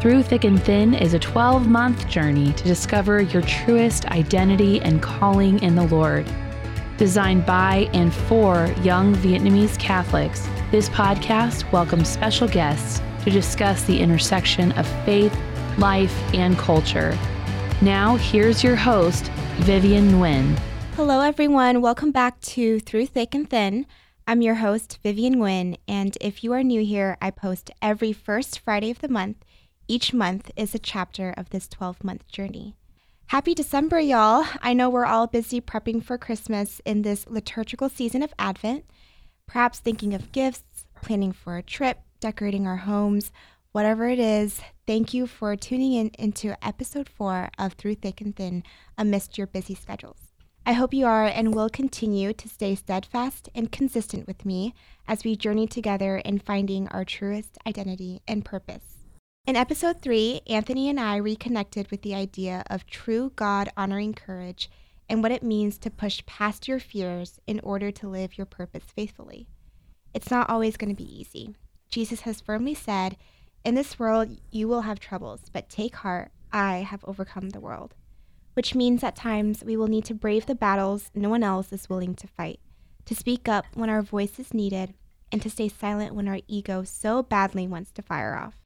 Through Thick and Thin is a 12 month journey to discover your truest identity and calling in the Lord. Designed by and for young Vietnamese Catholics, this podcast welcomes special guests to discuss the intersection of faith, life, and culture. Now, here's your host, Vivian Nguyen. Hello, everyone. Welcome back to Through Thick and Thin. I'm your host, Vivian Nguyen, and if you are new here, I post every first Friday of the month each month is a chapter of this 12 month journey. Happy December, y'all! I know we're all busy prepping for Christmas in this liturgical season of Advent, perhaps thinking of gifts, planning for a trip, decorating our homes, whatever it is. Thank you for tuning in into episode four of Through Thick and Thin amidst your busy schedules. I hope you are and will continue to stay steadfast and consistent with me as we journey together in finding our truest identity and purpose. In episode three, Anthony and I reconnected with the idea of true God honoring courage and what it means to push past your fears in order to live your purpose faithfully. It's not always going to be easy. Jesus has firmly said, In this world you will have troubles, but take heart, I have overcome the world. Which means at times we will need to brave the battles no one else is willing to fight, to speak up when our voice is needed, and to stay silent when our ego so badly wants to fire off.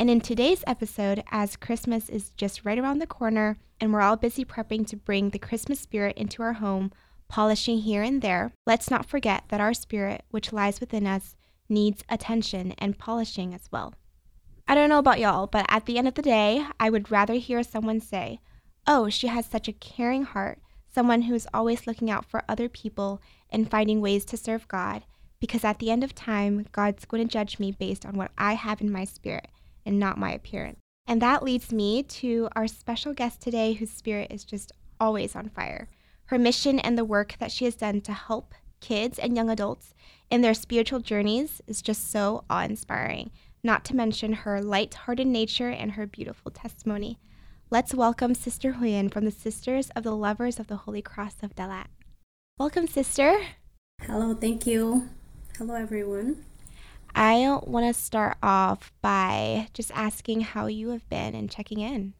And in today's episode, as Christmas is just right around the corner and we're all busy prepping to bring the Christmas spirit into our home, polishing here and there, let's not forget that our spirit, which lies within us, needs attention and polishing as well. I don't know about y'all, but at the end of the day, I would rather hear someone say, Oh, she has such a caring heart, someone who is always looking out for other people and finding ways to serve God, because at the end of time, God's going to judge me based on what I have in my spirit and not my appearance. And that leads me to our special guest today, whose spirit is just always on fire. Her mission and the work that she has done to help kids and young adults in their spiritual journeys is just so awe inspiring, not to mention her light hearted nature and her beautiful testimony. Let's welcome Sister Huyen from the Sisters of the Lovers of the Holy Cross of Dalat. Welcome, Sister. Hello, thank you. Hello, everyone. I want to start off by just asking how you have been and checking in.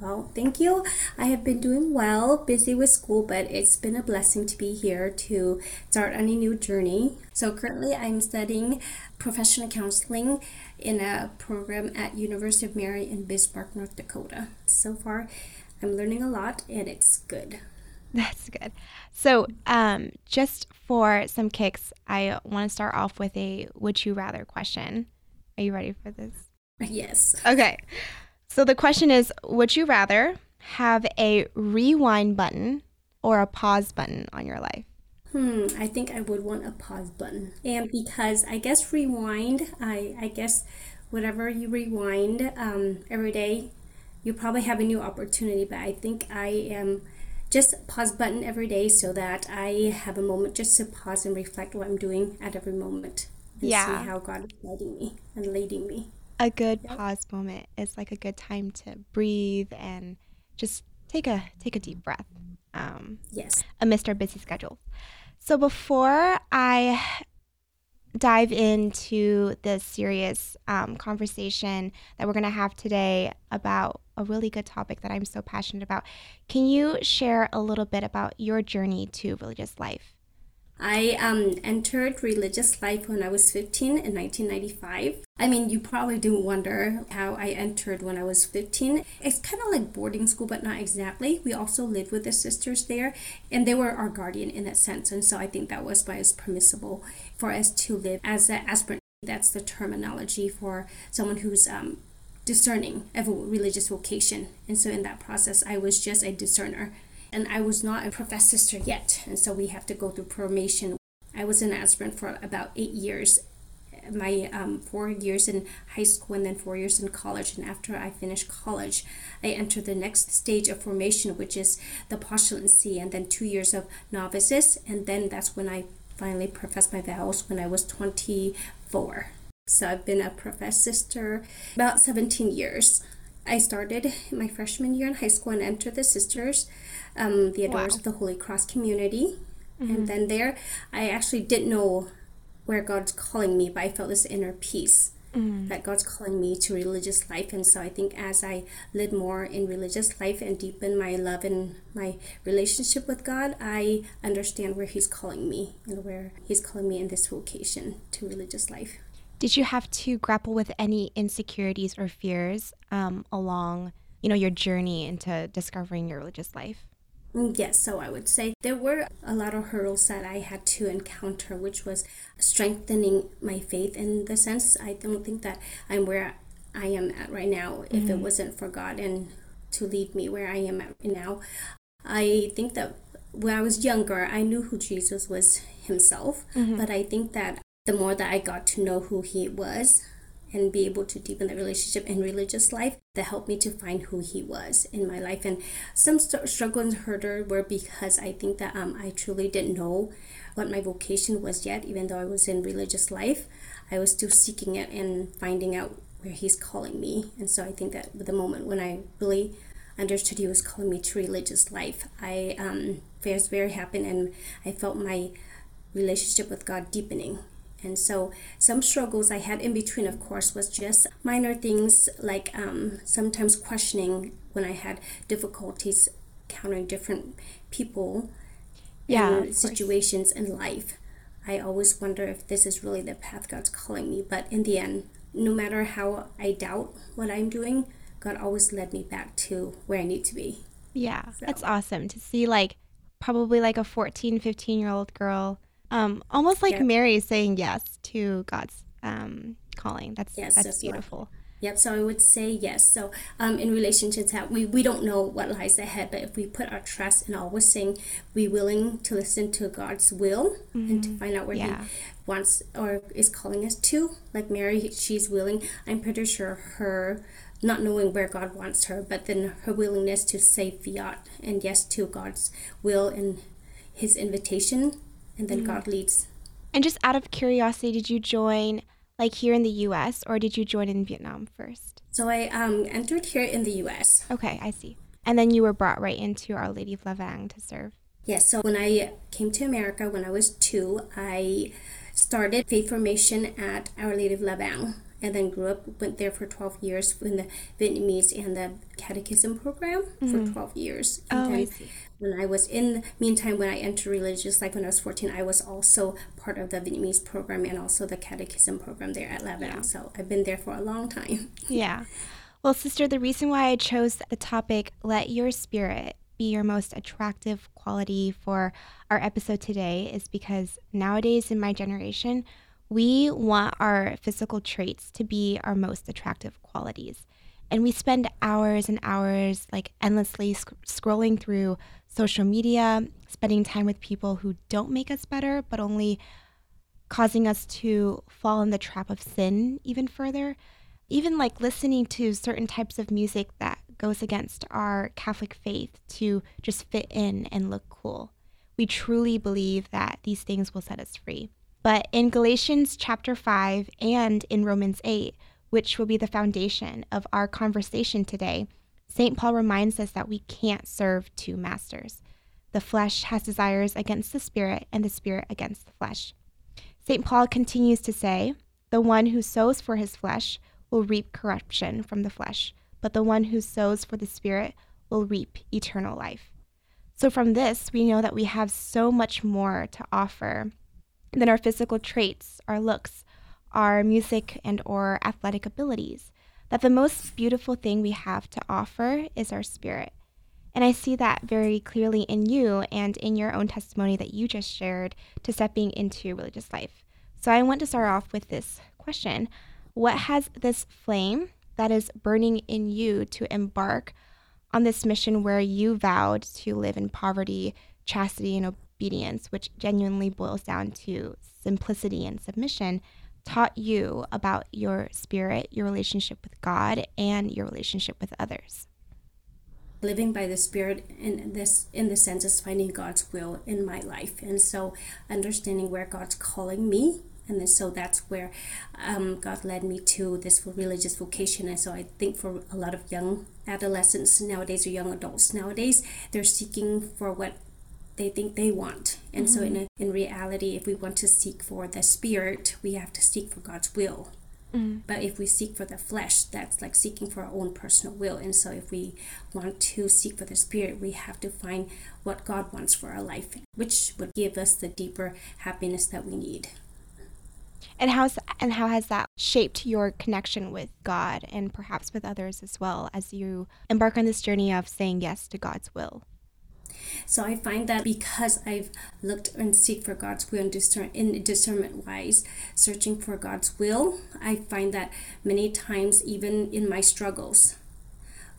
Well, thank you. I have been doing well, busy with school, but it's been a blessing to be here to start on a new journey. So currently I'm studying professional counseling in a program at University of Mary in Bismarck, North Dakota. So far, I'm learning a lot and it's good. That's good. So, um, just for some kicks, I want to start off with a would you rather question. Are you ready for this? Yes. Okay. So, the question is Would you rather have a rewind button or a pause button on your life? Hmm, I think I would want a pause button. And because I guess rewind, I, I guess whatever you rewind um, every day, you probably have a new opportunity. But I think I am just pause button every day so that I have a moment just to pause and reflect what I'm doing at every moment and yeah. see how God is guiding me and leading me. A good yep. pause moment is like a good time to breathe and just take a take a deep breath. Um, yes. Amidst our busy schedule. So before I dive into the serious um, conversation that we're going to have today about a really good topic that I'm so passionate about. Can you share a little bit about your journey to religious life? I um, entered religious life when I was 15 in 1995. I mean, you probably do wonder how I entered when I was 15. It's kind of like boarding school, but not exactly. We also lived with the sisters there, and they were our guardian in that sense. And so I think that was why it's permissible for us to live as an aspirant. That's the terminology for someone who's um, discerning of a religious vocation. And so in that process, I was just a discerner and I was not a professed sister yet. And so we have to go through formation. I was an aspirant for about eight years, my um, four years in high school and then four years in college. And after I finished college, I entered the next stage of formation, which is the postulancy, and then two years of novices. And then that's when I finally professed my vows when I was 24. So I've been a professed sister about 17 years. I started my freshman year in high school and entered the sisters um, the Adorers wow. of the Holy Cross community. Mm-hmm. And then there, I actually didn't know where God's calling me, but I felt this inner peace. mm-hmm. that God's calling me to religious life. And so I think as I live more in religious life and deepen my love and my relationship with God, I understand where He's calling me and where He's calling me in this vocation to religious life. Did you have to grapple with any insecurities or fears um, along, you know, your journey into discovering your religious life? Mm, yes, so I would say there were a lot of hurdles that I had to encounter, which was strengthening my faith in the sense I don't think that I'm where I am at right now if mm-hmm. it wasn't for God and to lead me where I am at right now. I think that when I was younger, I knew who Jesus was himself, mm-hmm. but I think that the more that I got to know who he was, and be able to deepen that relationship in religious life that helped me to find who he was in my life. And some st- struggle and hurdle were because i think that um, i truly didn't know what my vocation was yet. Even though i was in religious life i was still seeking it and finding out where he's calling me. And so i think that the moment when i really understood he was calling me to religious life i um, was very happy and i felt my relationship with god deepening and so some struggles I had in between, of course, was just minor things like um, sometimes questioning when I had difficulties encountering different people yeah, and situations in life. I always wonder if this is really the path God's calling me. But in the end, no matter how I doubt what I'm doing, God always led me back to where I need to be. Yeah, so. that's awesome to see like probably like a 14, 15 year old girl um, almost like Mary saying yes to God's um, calling. That's yes, that's, that's beautiful. Yep. So I would say yes. So um, in relationships, we we don't know what lies ahead, but if we put our trust and always saying we willing to listen to God's will mm-hmm. and to mm-hmm. find out where yeah. He wants or is calling us to, like Mary, she's willing. I'm pretty sure her not knowing where God wants her, but then her willingness to say fiat and yes to God's will and His invitation and then mm God leads. And just out of curiosity, did you join like here in the U.S. or did you join in Vietnam first? So I um, entered here in the U.S. Okay, I see. And then you were brought right into Our Lady of La Vang to serve. Yes. So when I came to America when I was two, I started faith formation at Our Lady of La Vang and then grew up, went there for 12 years in the Vietnamese and the catechism program mm-hmm. for 12 years. And oh, I see. When I was in the meantime, when I entered religious life when I was 14, I was also part of the Vietnamese program and also the catechism program there at La Vang. Yeah. So I've been there for a long time. Yeah. Well, sister, the reason why I chose the topic, let your spirit be your most attractive quality for our episode today, is because nowadays in my generation, we want our physical traits to be our most attractive qualities. And we spend hours and hours, like endlessly sc- scrolling through social media, spending time with people who don't make us better, but only causing us to fall in the trap of sin even further. Even like listening to certain types of music that goes against our Catholic faith to just fit in and look cool. We truly believe that these things will set us free. But in Galatians chapter 5 and in Romans 8, which will be the foundation of our conversation today, St. Paul reminds us that we can't serve two masters. The flesh has desires against the spirit, and the spirit against the flesh. St. Paul continues to say, The one who sows for his flesh will reap corruption from the flesh, but the one who sows for the spirit will reap eternal life. So, from this, we know that we have so much more to offer than our physical traits, our looks, our music and or athletic abilities. That the most beautiful thing we have to offer is our spirit. And I see that very clearly in you and in your own testimony that you just shared to stepping into religious life. So I want to start off with this question What has this flame that is burning in you to embark on this mission where you vowed to live in poverty, chastity, and obedience, which genuinely boils down to simplicity and submission, taught you about your spirit, your relationship with God, and your relationship with others? living by the spirit in this in the sense is finding god's will in my life and so understanding where god's calling me and so that's where um, god led me to this religious vocation and so i think for a lot of young adolescents nowadays or young adults nowadays they're seeking for what they think they want. And mm-hmm. so, in, mm-hmm. a, in reality, if we want to seek for the Spirit, we have to seek for God's will. Mm-hmm. But if we seek for the flesh, that's like seeking for our own personal will. And so if we want to seek for the spirit, we have to find what God wants for our life, which would give us the deeper happiness that we need. And how's and how has that shaped your connection with God and perhaps with others as well as you embark on this journey of saying yes to God's will? So I find that because I've looked and seek for God's will and discern in discernment wise, searching for God's will, I find that many times even in my struggles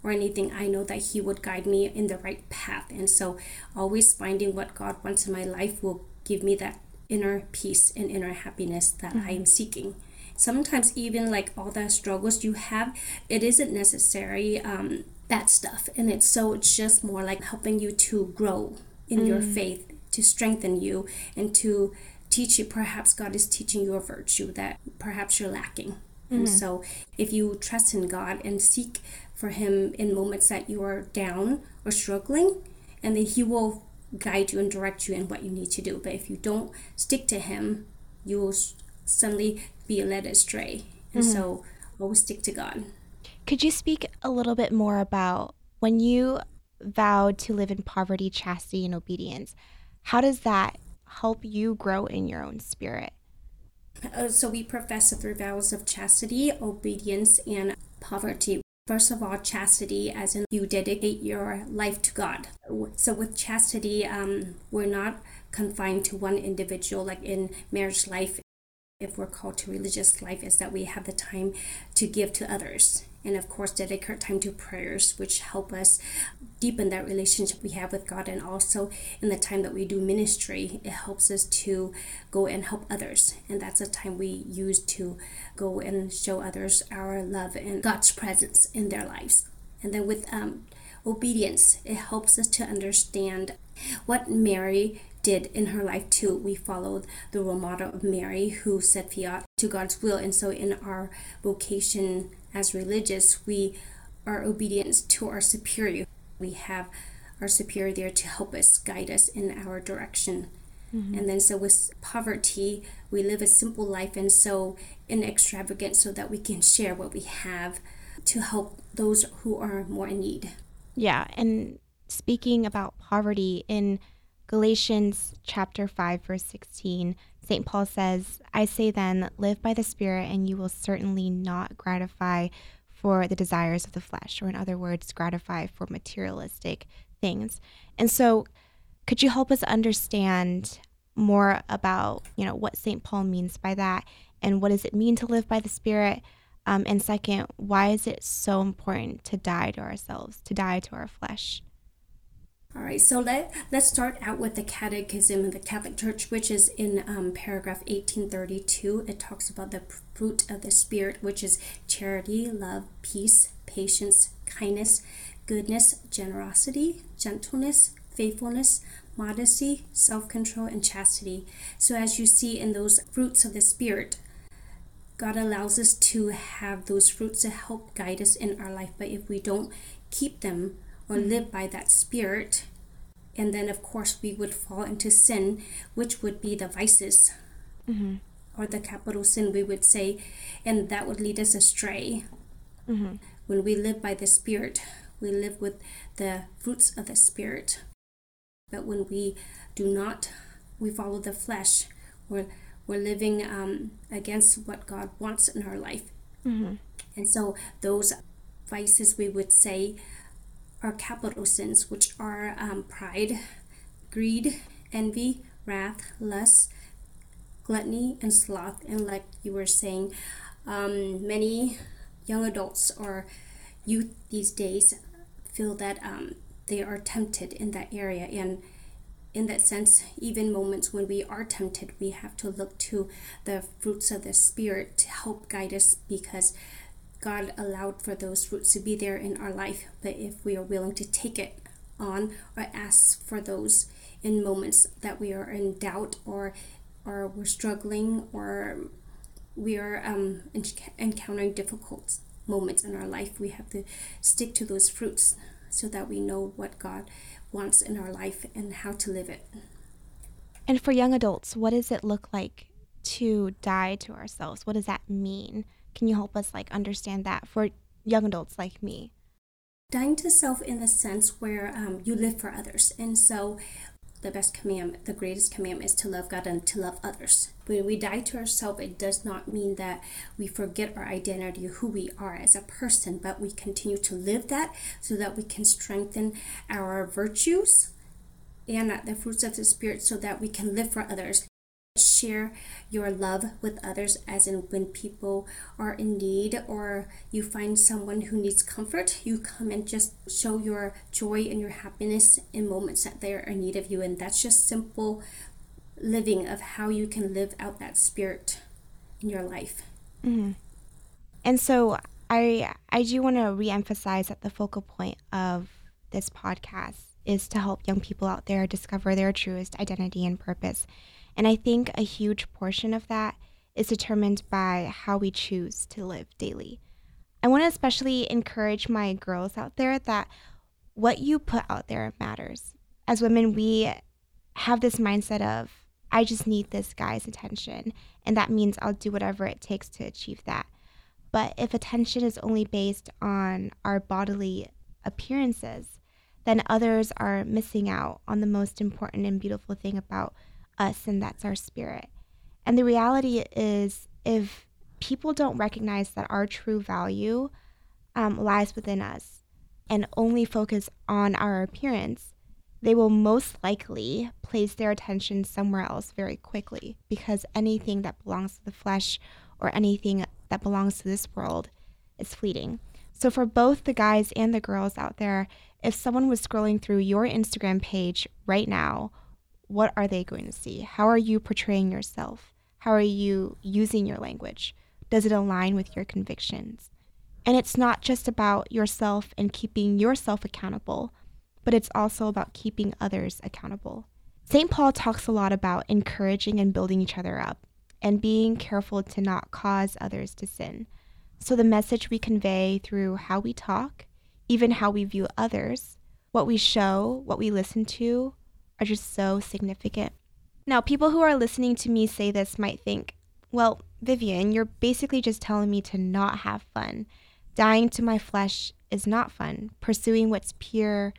or anything, I know that He would guide me in the right path. And so always finding what God wants in my life will give me that inner peace and inner happiness that mm-hmm. I am seeking sometimes even like all the struggles you have it isn't necessary um, that stuff and it's so it's just more like helping you to grow in mm. your faith to strengthen you and to teach you perhaps god is teaching you a virtue that perhaps you're lacking mm-hmm. and so if you trust in god and seek for him in moments that you are down or struggling and then he will guide you and direct you in what you need to do but if you don't stick to him you will suddenly be led astray and mm-hmm. so always stick to god could you speak a little bit more about when you vowed to live in poverty, chastity, and obedience? How does that help you grow in your own spirit? Uh, so we profess the three vows of chastity, obedience, and poverty. First of all, chastity, as in you dedicate your life to God. So with chastity, um, we're not confined to one individual, like in marriage life. If we're called to religious life, is that we have the time to give to others and of course dedicate time to prayers which help us deepen that relationship we have with god and also in the time that we do ministry it helps us to go and help others and that's a time we use to go and show others our love and god's presence in their lives and then with um, obedience it helps us to understand what mary did in her life too. We followed the role model of Mary, who said fiat to God's will. And so, in our vocation as religious, we are obedient to our superior. We have our superior there to help us, guide us in our direction. Mm-hmm. And then, so with poverty, we live a simple life and so in extravagance so that we can share what we have to help those who are more in need. Yeah. And speaking about poverty in Galatians chapter 5, verse 16, St. Paul says, I say then, live by the Spirit, and you will certainly not gratify for the desires of the flesh, or in other words, gratify for materialistic things. And so, could you help us understand more about, you know, what St. Paul means by that, and what does it mean to live by the Spirit? Um, and second, why is it so important to die to ourselves, to die to our flesh? All right, so let, let's start out with the Catechism of the Catholic Church, which is in um, paragraph 1832. It talks about the fruit of the Spirit, which is charity, love, peace, patience, kindness, goodness, generosity, gentleness, faithfulness, modesty, self control, and chastity. So, as you see in those fruits of the Spirit, God allows us to have those fruits to help guide us in our life. But if we don't keep them, or live by that spirit. And then, of course, we would fall into sin, which would be the vices mm-hmm. or the capital sin, we would say, and that would lead us astray. Mm-hmm. When we live by the Spirit, we live with the fruits of the Spirit. But when we do not, we follow the flesh, we're, we're living um, against what God wants in our life. Mm-hmm. And so, those vices, we would say, are capital sins, which are um, pride, greed, envy, wrath, lust, gluttony, and sloth. And like you were saying, um, many young adults or youth these days feel that um, they are tempted in that area. And in that sense, even moments when we are tempted, we have to look to the fruits of the Spirit to help guide us because God allowed for those fruits to be there in our life, but if we are willing to take it on or ask for those in moments that we are in doubt or or we're struggling or we are um, encountering difficult moments in our life, we have to stick to those fruits so that we know what God wants in our life and how to live it. And for young adults, what does it look like to die to ourselves? What does that mean? Can you help us like understand that for young adults like me? Dying to self in the sense where um, you live for others. And so the best commandment, the greatest commandment is to love God and to love others. When we die to ourselves, it does not mean that we forget our identity, who we are as a person, but we continue to live that so that we can strengthen our virtues and the fruits of the Spirit so that we can live for others share your love with others as in when people are in need or you find someone who needs comfort you come and just show your joy and your happiness in moments that they are in need of you. And that's just simple living of how you can live out that spirit in your life. Mm-hmm. and so i i do want to reemphasize that the focal point of this podcast is to help young people out there discover their truest identity and purpose and I think a huge portion of that is determined by how we choose to live daily. I want to especially encourage my girls out there that what you put out there matters. As women, we have this mindset of, I just need this guy's attention, and that means I'll do whatever it takes to achieve that. But if attention is only based on our bodily appearances, then others are missing out on the most important and beautiful thing about us and that's our spirit. And the reality is, if people don't recognize that our true value um, lies within us and only focus on our appearance, they will most likely place their attention somewhere else very quickly because anything that belongs to the flesh or anything that belongs to this world is fleeting. So, for both the guys and the girls out there, if someone was scrolling through your Instagram page right now what are they going to see? How are you portraying yourself? How are you using your language? Does it align with your convictions? And it's not just about yourself and keeping yourself accountable, but it's also about keeping others accountable. St. Paul talks a lot about encouraging and building each other up and being careful to not cause others to sin. So, the message we convey through how we talk, even how we view others, what we show, what we listen to, are just so significant. Now, people who are listening to me say this might think, well, Vivian, you're basically just telling me to not have fun. Dying to my flesh is not fun. Pursuing what's pure,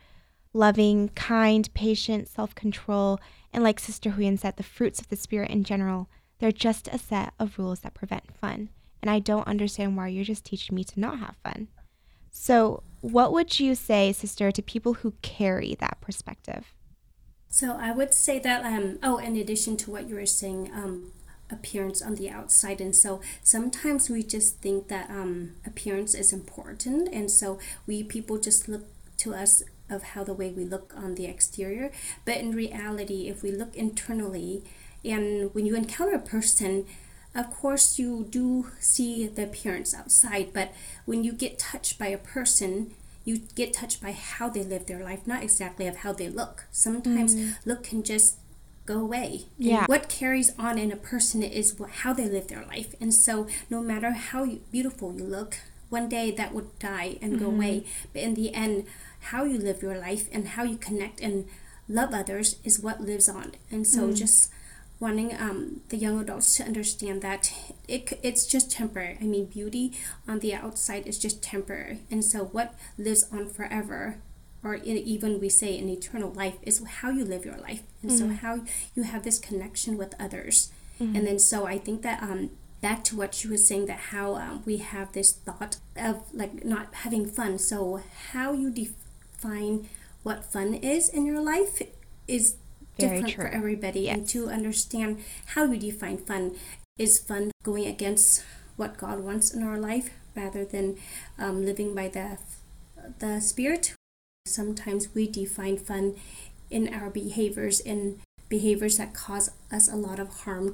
loving, kind, patient, self control, and like Sister Huyen said, the fruits of the Spirit in general, they're just a set of rules that prevent fun. And I don't understand why you're just teaching me to not have fun. So, what would you say, Sister, to people who carry that perspective? So I would say that um oh in addition to what you were saying um appearance on the outside. And so sometimes we just think that um appearance is important. And so we people just look to us of how the way we look on the exterior. But in reality if we look internally and when you encounter a person of course you do see the appearance outside. But when you get touched by a person you get touched by how they live their life, not exactly of how they look. Sometimes mm. look can just go away. Yeah. And what carries on in a person is how they live their life. And so, no matter how beautiful you look, one day that would die and mm-hmm. go away. But in the end, how you live your life and how you connect and love others is what lives on. And so, mm. just wanting um, the young adults to understand that it, it's just temporary. I mean, beauty on the outside is just temporary. And so, what lives on forever, or even we say an eternal life, is how you live your life. And mm-hmm. so, how you have this connection with others. Mm-hmm. And then, so I think that um, back to what she was saying that how um, we have this thought of like not having fun. So, how you define what fun is in your life is very different true. for everybody yes. and to understand how you define fun is fun going against what god wants in our life rather than um, living by the the spirit sometimes we define fun in our behaviors in behaviors that cause us a lot of harm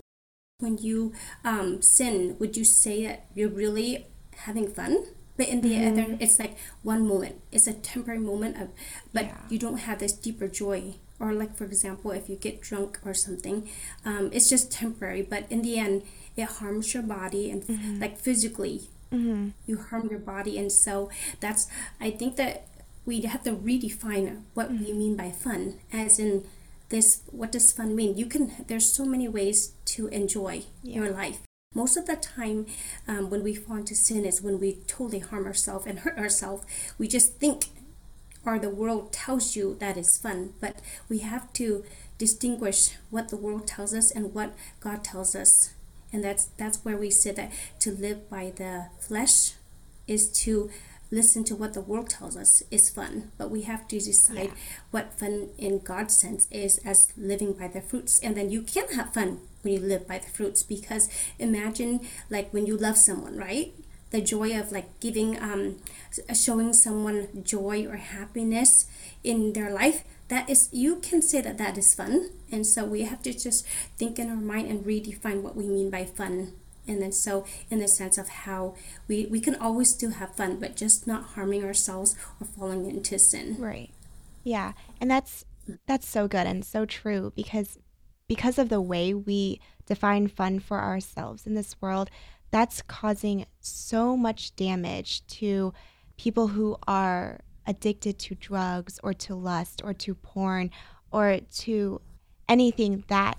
when you um, sin would you say that you're really having fun but in the mm-hmm. other it's like one moment it's a temporary moment of but yeah. you don't have this deeper joy or like for example if you get drunk or something um, it's just temporary but in the end it harms your body and mm-hmm. like physically mm-hmm. you harm your body and so that's i think that we have to redefine what mm-hmm. we mean by fun as in this what does fun mean you can there's so many ways to enjoy yeah. your life Most of the time, um, when we fall into sin, is when we totally harm ourselves and hurt ourselves. We just think, or the world tells you that is fun, but we have to distinguish what the world tells us and what God tells us. And that's that's where we say that to live by the flesh is to listen to what the world tells us is fun, but we have to decide yeah. what fun in God's sense is as living by the fruits. And then you can have fun when you live by the fruits because imagine like when you love someone, right? The joy of like giving, um, showing someone joy or happiness in their life. That is, you can say that that is fun. And so we have to just think in our mind and redefine what we mean by fun and then so in the sense of how we we can always still have fun but just not harming ourselves or falling into sin right yeah and that's that's so good and so true because because of the way we define fun for ourselves in this world that's causing so much damage to people who are addicted to drugs or to lust or to porn or to anything that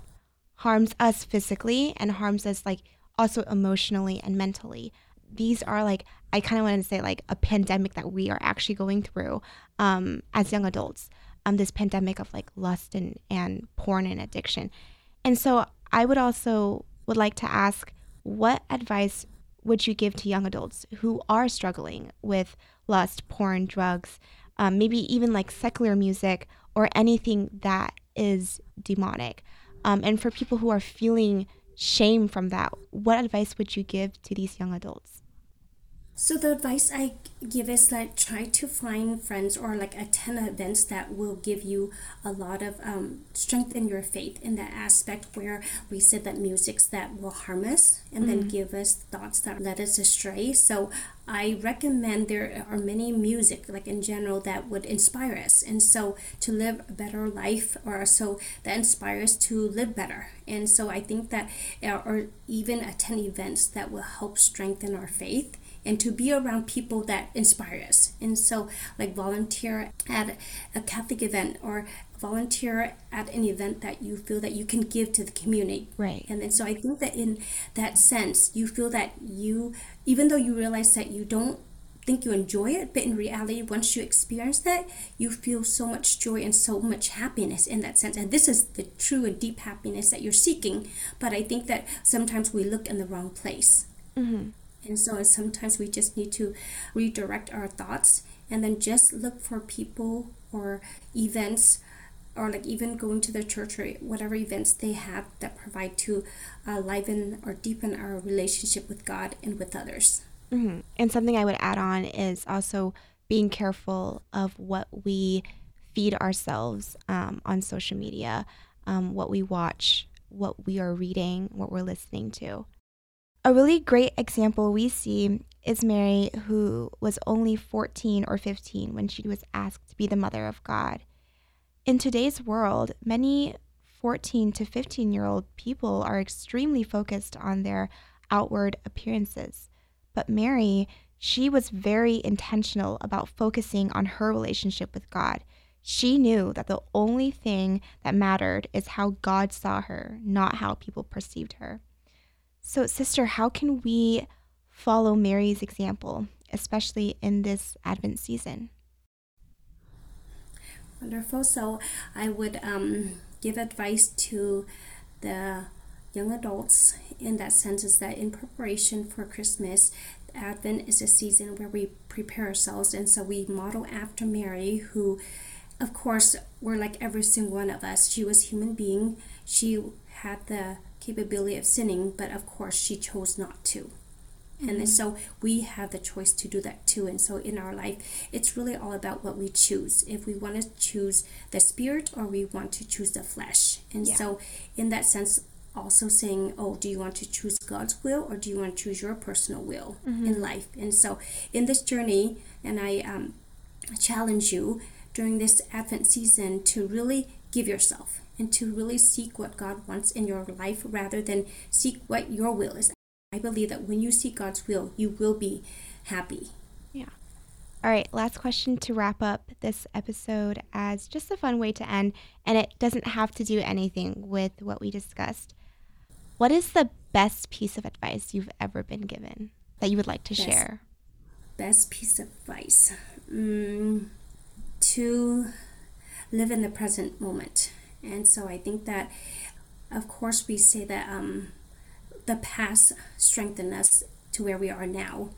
harms us physically and harms us like also emotionally and mentally. These are like, I kind of want to say like a pandemic that we are actually going through um, as young adults. Um, this pandemic of like lust and, and porn and addiction. And so I would also would like to ask what advice would you give to young adults who are struggling with lust, porn, drugs, um, maybe even like secular music or anything that is demonic? Um, and for people who are feeling shame from that, what advice would you give to these young adults? So the advice I give is like try to find friends or like attend events that will give you a lot of um, strength in your faith in that aspect where we said that music's that will harm us and mm-hmm. then give us thoughts that let us astray. So I recommend there are many music like in general that would inspire us and so to live a better life or so that inspires to live better. And so I think that or even attend events that will help strengthen our faith and to be around people that inspire us. And so, like volunteer at a Catholic event or volunteer at an event that you feel that you can give to the community. Right. And then so I think that in that sense, you feel that you, even though you realize that you don't think you enjoy it, but in reality, once you experience that, you feel so much joy and so much happiness in that sense. And this is the true and deep happiness that you're seeking. But I think that sometimes we look in the wrong place. Mm-hmm. And so sometimes we just need to redirect our thoughts and then just look for people or events or like even going to the church or whatever events they have that provide to uh, liven or deepen our relationship with God and with others. Mm-hmm. And something I would add on is also being careful of what we feed ourselves um, on social media, um, what we watch, what we are reading, what we're listening to. A really great example we see is Mary, who was only 14 or 15 when she was asked to be the mother of God. In today's world, many 14 to 15 year old people are extremely focused on their outward appearances. But Mary, she was very intentional about focusing on her relationship with God. She knew that the only thing that mattered is how God saw her, not how people perceived her. So, sister, how can we follow Mary's example, especially in this Advent season? Wonderful. So, I would um, give advice to the young adults in that sense is that in preparation for Christmas, Advent is a season where we prepare ourselves, and so we model after Mary, who, of course, we're like every single one of us. She was human being. She had the capability of sinning, but of course she chose not to. Mm-hmm. And so we have the choice to do that too. And so in our life, it's really all about what we choose. If we want to choose the spirit or we want to choose the flesh. And yeah. so, in that sense, also saying, oh, do you want to choose God's will or do you want to choose your personal will mm-hmm. in life? And so, in this journey, and I um, challenge you during this Advent season to really give yourself and to really seek what God wants in your life rather than seek what your will is. I believe that when you seek God's will, you will be happy. Yeah. All right, last question to wrap up this episode as just a fun way to end, and it doesn't have to do anything with what we discussed. What is the best piece of advice you've ever been given that you would like to best, share? Best piece of advice mm, to live in the present moment. And so I think that, of course, we say that um, the past strengthened us to where we are now.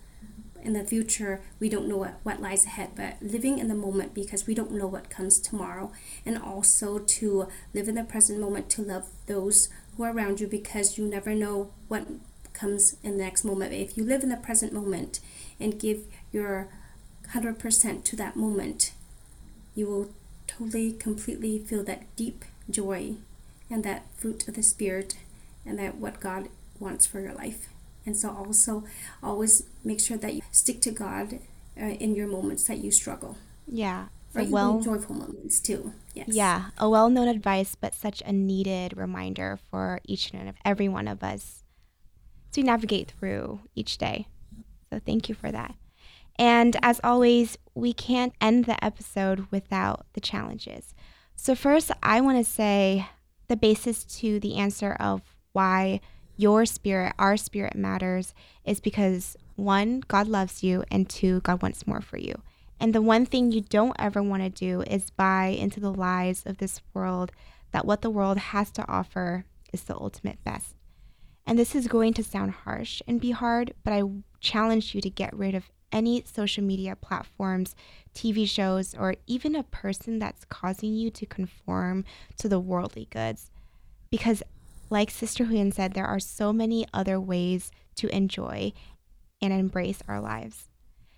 In the future, we don't know what, what lies ahead, but living in the moment because we don't know what comes tomorrow. And also to live in the present moment to love those who are around you because you never know what comes in the next moment. If you live in the present moment and give your 100% to that moment, you will totally, completely feel that deep joy and that fruit of the Spirit and that what God wants for your life. And so also always make sure that you stick to God uh, in your moments that you struggle. Yeah. Or well, joyful moments too. Yes. Yeah, a well-known advice, but such a needed reminder for each and every one of us to navigate through each day. So thank you for that. And as always, we can't end the episode without the challenges. So, first, I want to say the basis to the answer of why your spirit, our spirit matters is because one, God loves you, and two, God wants more for you. And the one thing you don't ever want to do is buy into the lies of this world that what the world has to offer is the ultimate best. And this is going to sound harsh and be hard, but I challenge you to get rid of any social media platforms, TV shows, or even a person that's causing you to conform to the worldly goods. Because like Sister Huyen said, there are so many other ways to enjoy and embrace our lives.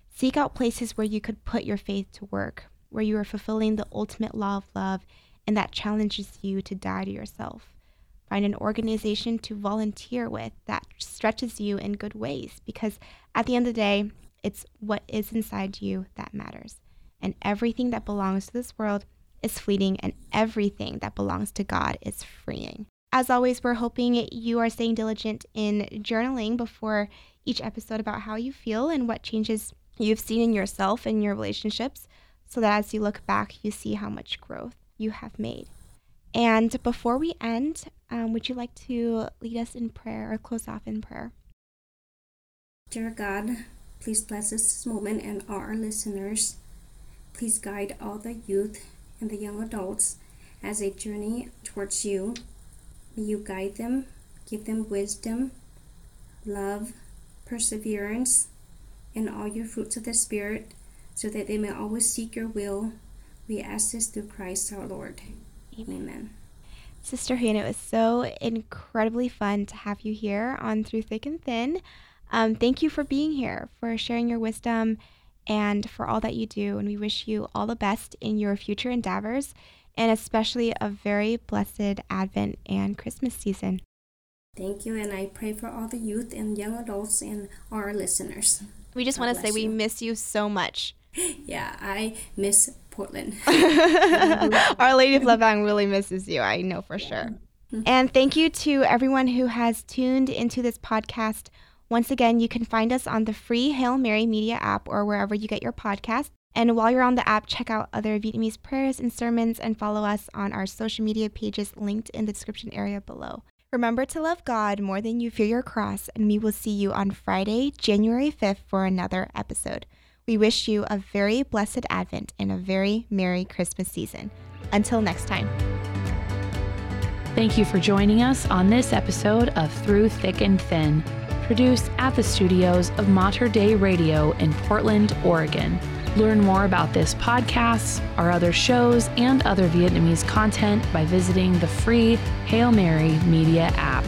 Seek out places where you could put your faith to work, where you are fulfilling the ultimate law of love and that challenges you to die to yourself. Find an organization to volunteer with that stretches you in good ways because at the end of the day, it's what is inside you that matters. And everything that belongs to this world is fleeting, and everything that belongs to God is freeing. As always, we're hoping you are staying diligent in journaling before each episode about how you feel and what changes you've seen in yourself and your relationships, so that as you look back, you see how much growth you have made. And before we end, um, would you like to lead us in prayer or close off in prayer? Dear God, please bless this moment and all our listeners. Please guide all the youth and the young adults as they journey towards you May you guide them, give them wisdom, love, perseverance, and all your fruits of the Spirit, so that they may always seek your will. We ask this through Christ our Lord. Amen. Amen. Sister Huyen, it was so incredibly fun to have you here on Through Thick and Thin. Um, thank you for being here, for sharing your wisdom, and for all that you do. And we wish you all the best in your future endeavors and especially a very blessed Advent and Christmas season. Thank you, and I pray for all the youth and young adults and our listeners. We just want to say we miss you so much. Yeah, I miss Portland. our Lady of La Vang really misses you, I know for sure. Mm-hmm. And thank you to everyone who has tuned into this podcast. Once again, you can find us on the free Hail Mary Media app or wherever you get your podcast. And while you're on the app, check out other Vietnamese prayers and sermons and follow us on our social media pages linked in the description area below. Remember to love God more than you fear your cross, and we will see you on Friday, January 5th for another episode. We wish you a very blessed Advent and a very Merry Christmas season. Until next time. Thank you for joining us on this episode of Through Thick and Thin, produced at the studios of Mater Dei Radio in Portland, Oregon. Learn more about this podcast, our other shows, and other Vietnamese content by visiting the free Hail Mary Media app.